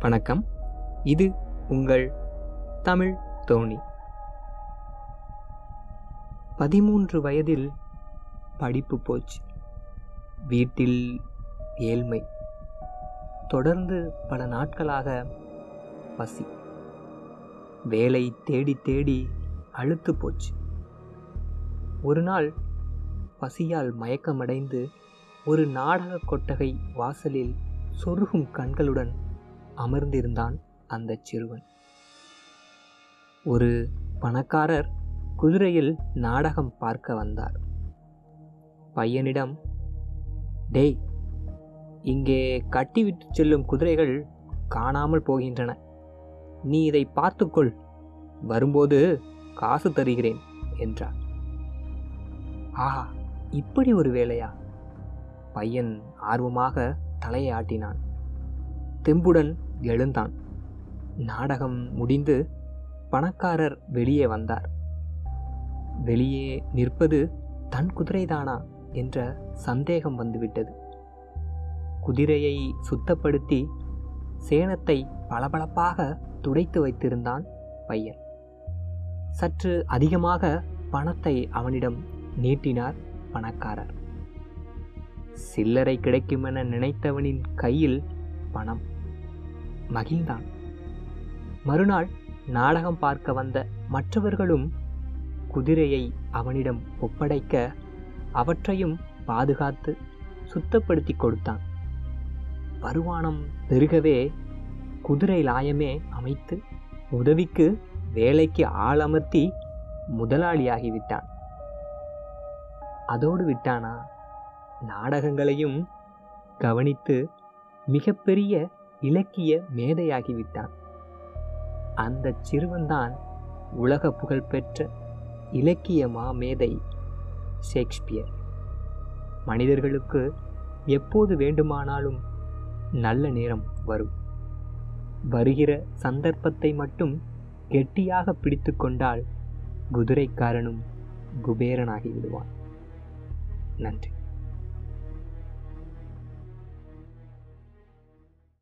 வணக்கம். இது உங்கள் தமிழ் தோணி. பதிமூன்று வயதில் படிப்பு போச்சு. வீட்டில் ஏழ்மை. தொடர்ந்து பல நாட்களாக பசி. வேலை தேடி தேடி அழுத்து போச்சு. ஒரு நாள் பசியால் மயக்கமடைந்து ஒரு நாடக கொட்டகை வாசலில் சொருகும் கண்களுடன் அமர்ந்திருந்தான் அந்த சிறுவன். ஒரு பணக்காரர் குதிரையில் நாடகம் பார்க்க வந்தார். பையனிடம் டேய் இங்கே கட்டிவிட்டு செல்லும் குதிரைகள் காணாமல் போகின்றன. நீ இதை பார்த்துக்கொள். வரும்போது காசு தருகிறேன் என்றார். ஆஹா இப்படி ஒரு வேலையா? பையன் ஆர்வமாக தலையை ஆட்டினான். தெம்புடன் எழுந்தான். நாடகம் முடிந்து பணக்காரர் வெளியே வந்தார். வெளியே நிற்பது தன் குதிரைதானா என்ற சந்தேகம் வந்துவிட்டது. குதிரையை சுத்தப்படுத்தி சேணத்தை பளபளப்பாக துடைத்து வைத்திருந்தான் பையன். சற்று அதிகமாக பணத்தை அவனிடம் நீட்டினார் பணக்காரர். சில்லறை கிடைக்குமென நினைத்தவனின் கையில் பணம். மகிழ்ந்தான். மறுநாள் நாடகம் பார்க்க வந்த மற்றவர்களும் குதிரையை அவனிடம் ஒப்படைக்க அவற்றையும் பாதுகாத்து சுத்தப்படுத்தி கொடுத்தான். வருமானம் பெருகவே குதிரை லாயமே அமைத்து உதவிக்கு வேலைக்கு ஆள் அமர்த்தி முதலாளியாகிவிட்டான். அதோடு விட்டானா? நாடகங்களையும் கவனித்து மிகப்பெரிய இலக்கிய மேதையாகிவிட்டான். அந்த சிறுவன்தான் உலக புகழ்பெற்ற இலக்கிய மாமேதை ஷேக்ஸ்பியர். மனிதர்களுக்கு எப்போது வேண்டுமானாலும் நல்ல நேரம் வரும். வருகிற சந்தர்ப்பத்தை மட்டும் கெட்டியாக பிடித்து கொண்டால் குதிரைக்காரனும் குபேரனாகி விடுவான். நன்றி.